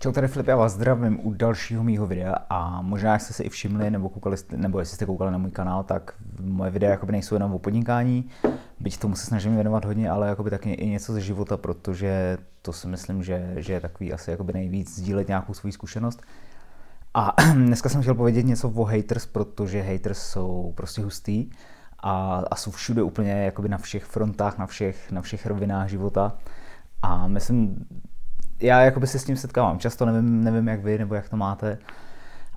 Čau, tady Filip, já vás zdravím u dalšího mýho videa a možná jste se i všimli, nebo, koukali, nebo jestli jste koukali na můj kanál, tak moje videa jakoby nejsou jenom o podnikání, byť tomu se snažím věnovat hodně, ale jakoby taky i něco ze života, protože to si myslím, že, že je takový asi jakoby nejvíc sdílet nějakou svou zkušenost. A dneska jsem chtěl povědět něco o haters, protože haters jsou prostě hustý a, a jsou všude úplně jakoby na všech frontách, na všech, na všech rovinách života. A myslím, já jakoby se s tím setkávám často, nevím, nevím jak vy nebo jak to máte,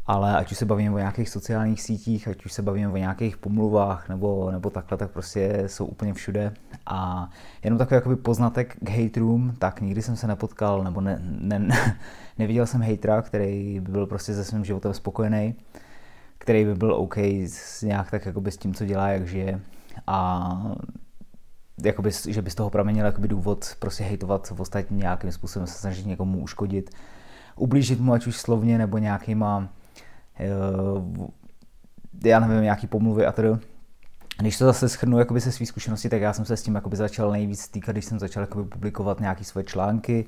ale ať už se bavíme o nějakých sociálních sítích, ať už se bavíme o nějakých pomluvách nebo, nebo takhle, tak prostě jsou úplně všude. A jenom takový jakoby poznatek k haterům, tak nikdy jsem se nepotkal, nebo ne, ne, neviděl jsem hatera, který by byl prostě se svým životem spokojený, který by byl OK s, nějak tak jakoby s tím, co dělá, jak žije. A jakoby, že by z toho pramenil jakoby důvod prostě hejtovat v ostatní nějakým způsobem, se snažit někomu uškodit, ublížit mu, ať už slovně nebo nějakýma, uh, já nevím, nějaký pomluvy a tedy. Když to zase schrnu jakoby se svý zkušenosti, tak já jsem se s tím jakoby začal nejvíc týkat, když jsem začal jakoby publikovat nějaké svoje články,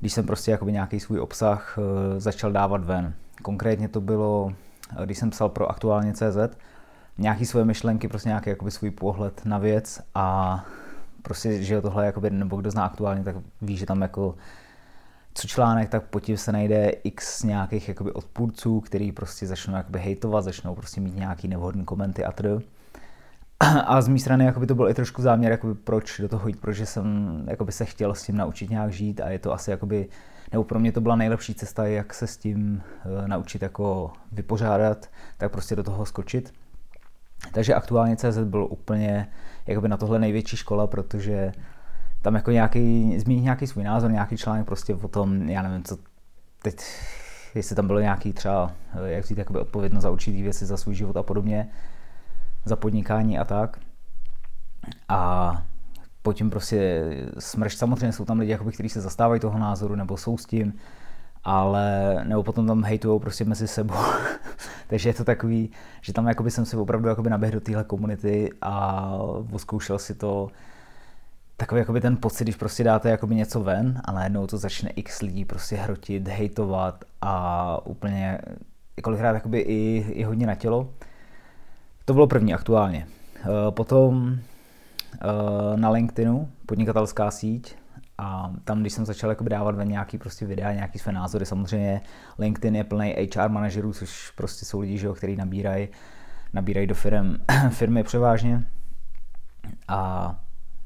když jsem prostě jakoby nějaký svůj obsah uh, začal dávat ven. Konkrétně to bylo, když jsem psal pro aktuálně CZ, nějaký svoje myšlenky, prostě nějaký jakoby svůj pohled na věc a prostě, že tohle jakoby, nebo kdo zná aktuálně, tak ví, že tam jako co článek, tak pod tím se najde x nějakých jakoby odpůrců, který prostě začnou jakoby hejtovat, začnou prostě mít nějaký nevhodný komenty a tr. A z mé strany jakoby to byl i trošku záměr, jakoby proč do toho jít, protože jsem jakoby se chtěl s tím naučit nějak žít a je to asi jakoby, nebo pro mě to byla nejlepší cesta, jak se s tím uh, naučit jako vypořádat, tak prostě do toho skočit. Takže aktuálně CZ byl úplně jakoby na tohle největší škola, protože tam jako nějaký, zmínit nějaký svůj názor, nějaký článek prostě o tom, já nevím, co teď, jestli tam bylo nějaký třeba, jak říct, jakoby odpovědnost za určitý věci, za svůj život a podobně, za podnikání a tak. A potom prostě smrš, samozřejmě jsou tam lidi, jakoby, kteří se zastávají toho názoru nebo jsou s tím, ale nebo potom tam hejtujou prostě mezi sebou. Takže je to takový, že tam jakoby jsem si opravdu jakoby naběhl do téhle komunity a zkoušel si to takový jakoby ten pocit, když prostě dáte jakoby něco ven a najednou to začne x lidí prostě hrotit, hejtovat a úplně kolikrát jakoby i, i hodně na tělo. To bylo první aktuálně. Eh, potom eh, na LinkedInu, podnikatelská síť, a tam, když jsem začal jakoby dávat ven nějaký prostě videa, nějaký své názory, samozřejmě LinkedIn je plný HR manažerů, což prostě jsou lidi, že jo, který nabírají nabírají do firm, firmy převážně a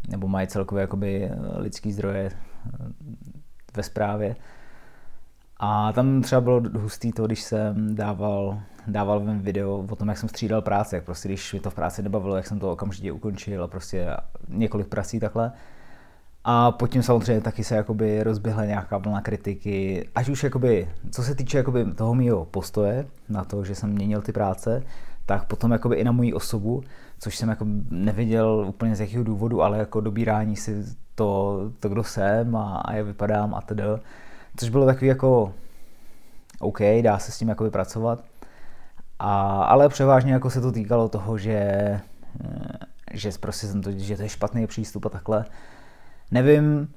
nebo mají celkově jakoby lidský zdroje eh, ve správě. A tam třeba bylo hustý to, když jsem dával, dával ven video o tom, jak jsem střídal práce, jak prostě když mi to v práci nebavilo, jak jsem to okamžitě ukončil a prostě několik prací takhle, a potom samozřejmě taky se jakoby rozběhla nějaká vlna kritiky, ať už jakoby, co se týče jakoby toho mého postoje na to, že jsem měnil ty práce, tak potom jakoby i na moji osobu, což jsem jako nevěděl úplně z jakého důvodu, ale jako dobírání si to, to kdo jsem a, a jak vypadám a tedy. Což bylo takový jako OK, dá se s tím jakoby pracovat. A, ale převážně jako se to týkalo toho, že, eh, že prostě jsem to, že to je špatný přístup a takhle nevím,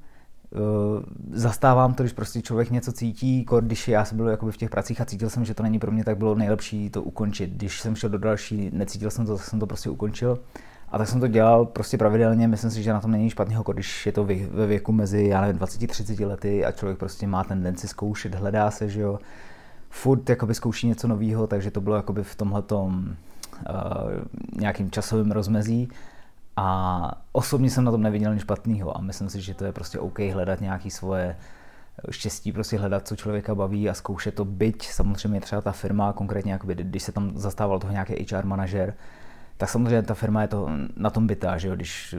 uh, zastávám to, když prostě člověk něco cítí, když já jsem byl jakoby v těch pracích a cítil jsem, že to není pro mě, tak bylo nejlepší to ukončit. Když jsem šel do další, necítil jsem to, tak jsem to prostě ukončil. A tak jsem to dělal prostě pravidelně, myslím si, že na tom není špatného, když je to ve věku mezi, já nevím, 20-30 lety a člověk prostě má tendenci zkoušet, hledá se, že jo, furt jakoby zkouší něco nového, takže to bylo jakoby v tomhletom uh, nějakým časovým rozmezí a osobně jsem na tom neviděl nic špatného a myslím si, že to je prostě OK hledat nějaký svoje štěstí, prostě hledat, co člověka baví a zkoušet to, byť samozřejmě třeba ta firma, konkrétně jakoby, když se tam zastával toho nějaký HR manažer, tak samozřejmě ta firma je to na tom bytá, že jo, když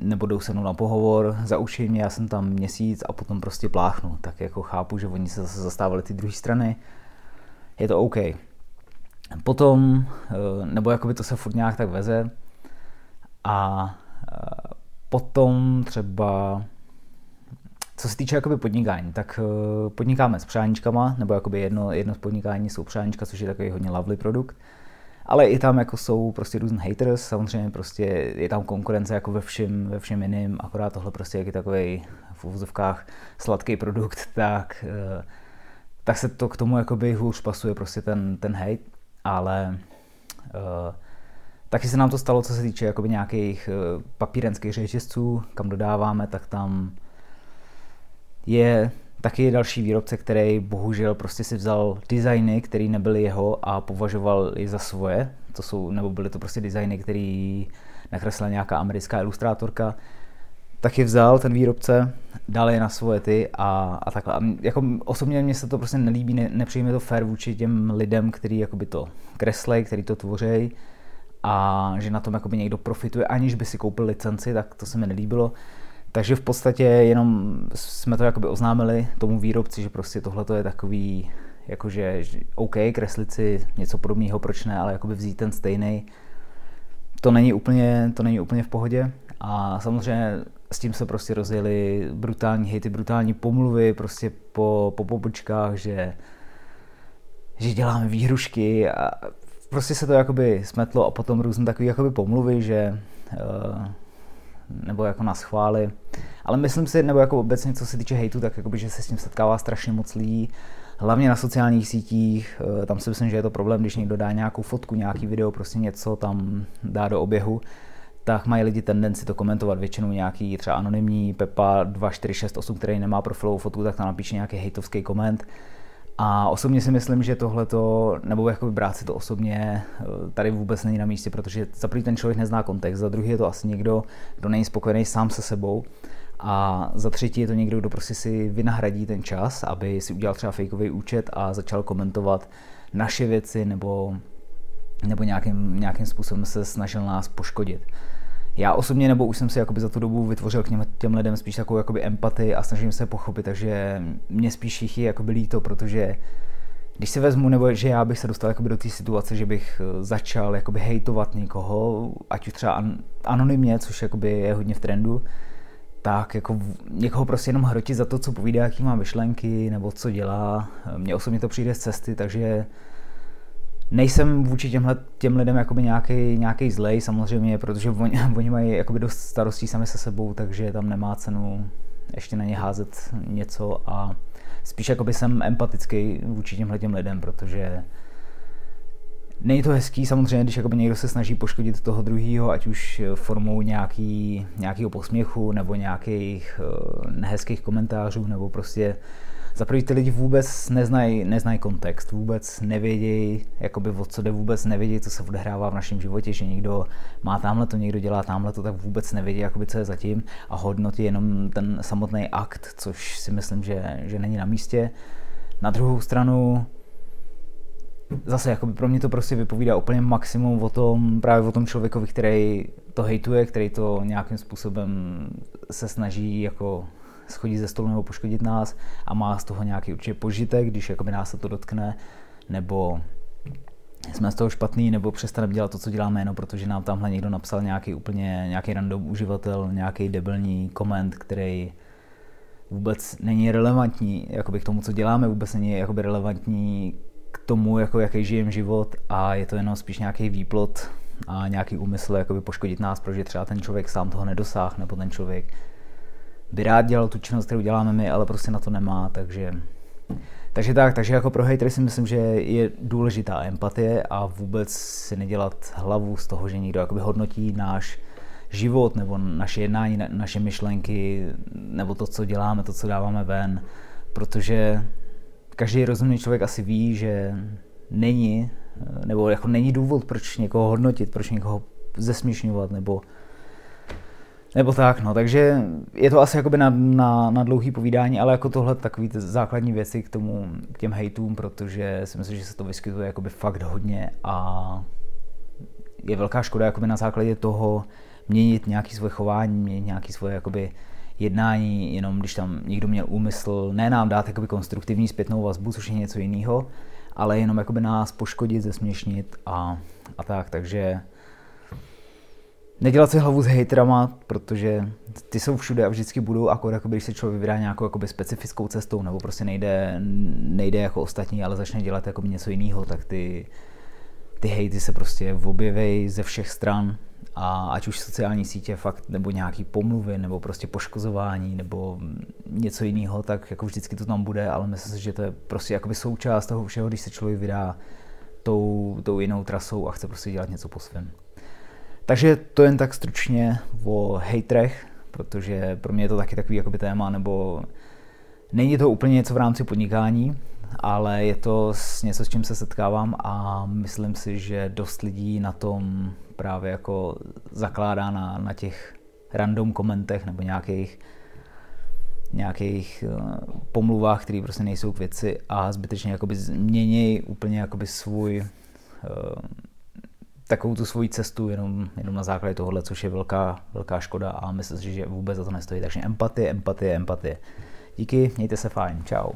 nebudou se mnou na pohovor, zaučí mě, já jsem tam měsíc a potom prostě pláchnu, tak jako chápu, že oni se zase zastávali ty druhé strany, je to OK. Potom, eh, nebo jakoby to se furt nějak tak veze, a potom třeba co se týče jakoby podnikání, tak e, podnikáme s přáníčkama, nebo jakoby jedno, jedno z podnikání jsou přáníčka, což je takový hodně lovely produkt. Ale i tam jako jsou prostě různý haters, samozřejmě prostě je tam konkurence jako ve všem, ve všem jiným, akorát tohle prostě jak je takový v úvozovkách sladký produkt, tak, e, tak se to k tomu jakoby hůř pasuje prostě ten, ten hate, ale uh, taky se nám to stalo, co se týče jakoby nějakých uh, papírenských řetězců, kam dodáváme, tak tam je taky další výrobce, který bohužel prostě si vzal designy, které nebyly jeho a považoval je za svoje. To jsou, nebo byly to prostě designy, které nakreslila nějaká americká ilustrátorka. Tak je vzal ten výrobce, dal je na svoje ty a, a takhle. A jako osobně mně se to prostě nelíbí, ne, nepřijme to fair vůči těm lidem, kteří jakoby to kreslej, který to tvoří a že na tom jakoby někdo profituje, aniž by si koupil licenci, tak to se mi nelíbilo. Takže v podstatě jenom jsme to jakoby oznámili tomu výrobci, že prostě tohle je takový, jakože OK, kreslit si něco podobného, proč ne, ale jakoby vzít ten stejný, to není úplně, to není úplně v pohodě. A samozřejmě s tím se prostě rozjeli brutální hejty, brutální pomluvy prostě po, po pobočkách, že, že děláme výhrušky a prostě se to jakoby smetlo a potom různé takové jakoby pomluvy, že uh, nebo jako nás chváli. Ale myslím si, nebo jako obecně, co se týče hejtu, tak jakoby, že se s tím setkává strašně moc lidí, hlavně na sociálních sítích, eh, tam si myslím, že je to problém, když někdo dá nějakou fotku, nějaký video, prostě něco tam dá do oběhu, tak mají lidi tendenci to komentovat. Většinou nějaký třeba anonymní Pepa 2468, který nemá profilovou fotku, tak tam napíše nějaký hejtovský koment. A osobně si myslím, že tohle to, nebo jako brát si to osobně, eh, tady vůbec není na místě, protože za prvý ten člověk nezná kontext, za druhý je to asi někdo, kdo není spokojený sám se sebou a za třetí je to někdo, kdo prostě si vynahradí ten čas, aby si udělal třeba fakeový účet a začal komentovat naše věci nebo, nebo nějakým, nějakým způsobem se snažil nás poškodit já osobně, nebo už jsem si jakoby za tu dobu vytvořil k něm, těm lidem spíš takovou jakoby empatii a snažím se pochopit, takže mě spíš jich je jakoby líto, protože když si vezmu, nebo že já bych se dostal jakoby do té situace, že bych eh, začal jakoby hejtovat někoho, ať už třeba an, anonymně, což jakoby je hodně v trendu, tak jako někoho prostě jenom hrotit za to, co povídá, jaký má myšlenky, nebo co dělá. Mně osobně to přijde z cesty, takže nejsem vůči těmhle, těm lidem jakoby nějaký, nějaký zlej samozřejmě, protože oni, oni mají jakoby dost starostí sami se sebou, takže tam nemá cenu ještě na ně házet něco a spíš jakoby jsem empatický vůči těmhle těm lidem, protože Není to hezký samozřejmě, když jakoby někdo se snaží poškodit toho druhého, ať už formou nějaký, nějakého posměchu nebo nějakých uh, nehezkých komentářů nebo prostě za prvý ty lidi vůbec neznají, neznají kontext, vůbec nevědějí, jakoby o co jde, vůbec nevědějí, co se odehrává v našem životě, že někdo má tamhle to, někdo dělá tamhle to, tak vůbec nevědí, jakoby, co je zatím a hodnotí jenom ten samotný akt, což si myslím, že, že není na místě. Na druhou stranu zase jakoby pro mě to prostě vypovídá úplně maximum o tom, právě o tom člověkovi, který to hejtuje, který to nějakým způsobem se snaží jako schodit ze stolu nebo poškodit nás a má z toho nějaký určitě požitek, když jakoby nás se to dotkne, nebo jsme z toho špatný, nebo přestaneme dělat to, co děláme, jenom protože nám tamhle někdo napsal nějaký úplně nějaký random uživatel, nějaký debilní koment, který vůbec není relevantní jakoby k tomu, co děláme, vůbec není jakoby relevantní k tomu, jako jaký žijem život a je to jenom spíš nějaký výplot a nějaký úmysl jakoby poškodit nás, protože třeba ten člověk sám toho nedosáhne, nebo ten člověk by rád dělal tu činnost, kterou děláme my, ale prostě na to nemá, takže takže tak, takže jako pro hejtery si myslím, že je důležitá empatie a vůbec si nedělat hlavu z toho, že někdo jakoby hodnotí náš život nebo naše jednání, naše myšlenky nebo to, co děláme, to, co dáváme ven, protože každý rozumný člověk asi ví, že není, nebo jako není důvod, proč někoho hodnotit, proč někoho zesměšňovat nebo nebo tak, no, takže je to asi jakoby na, na, na dlouhý povídání, ale jako tohle takový základní věci k tomu, k těm hejtům, protože si myslím, že se to vyskytuje jakoby fakt hodně a je velká škoda jakoby na základě toho měnit nějaký svoje chování, měnit nějaký svoje jakoby jednání, jenom když tam někdo měl úmysl ne nám dát jakoby konstruktivní zpětnou vazbu, což je něco jiného, ale jenom jakoby nás poškodit, zesměšnit a, a tak, takže nedělat si hlavu s hejtrama, protože ty jsou všude a vždycky budou, akorát jako když se člověk vydá nějakou jakoby specifickou cestou, nebo prostě nejde, nejde jako ostatní, ale začne dělat jako něco jiného, tak ty ty hejty se prostě objeví ze všech stran a ať už sociální sítě fakt, nebo nějaký pomluvy, nebo prostě poškozování, nebo něco jiného, tak jako vždycky to tam bude, ale myslím si, že to je prostě jakoby součást toho všeho, když se člověk vydá tou, tou jinou trasou a chce prostě dělat něco po svém. Takže to jen tak stručně o hejtrech, protože pro mě je to taky takový jakoby téma, nebo není to úplně něco v rámci podnikání, ale je to něco, s čím se setkávám a myslím si, že dost lidí na tom právě jako zakládá na, na těch random komentech nebo nějakých nějakých uh, pomluvách, které prostě nejsou k věci a zbytečně jakoby změnějí úplně jakoby svůj uh, takovou tu svoji cestu jenom, jenom na základě tohohle, což je velká, velká škoda a myslím si, že vůbec za to nestojí. Takže empatie, empatie, empatie. Díky, mějte se fajn, čau.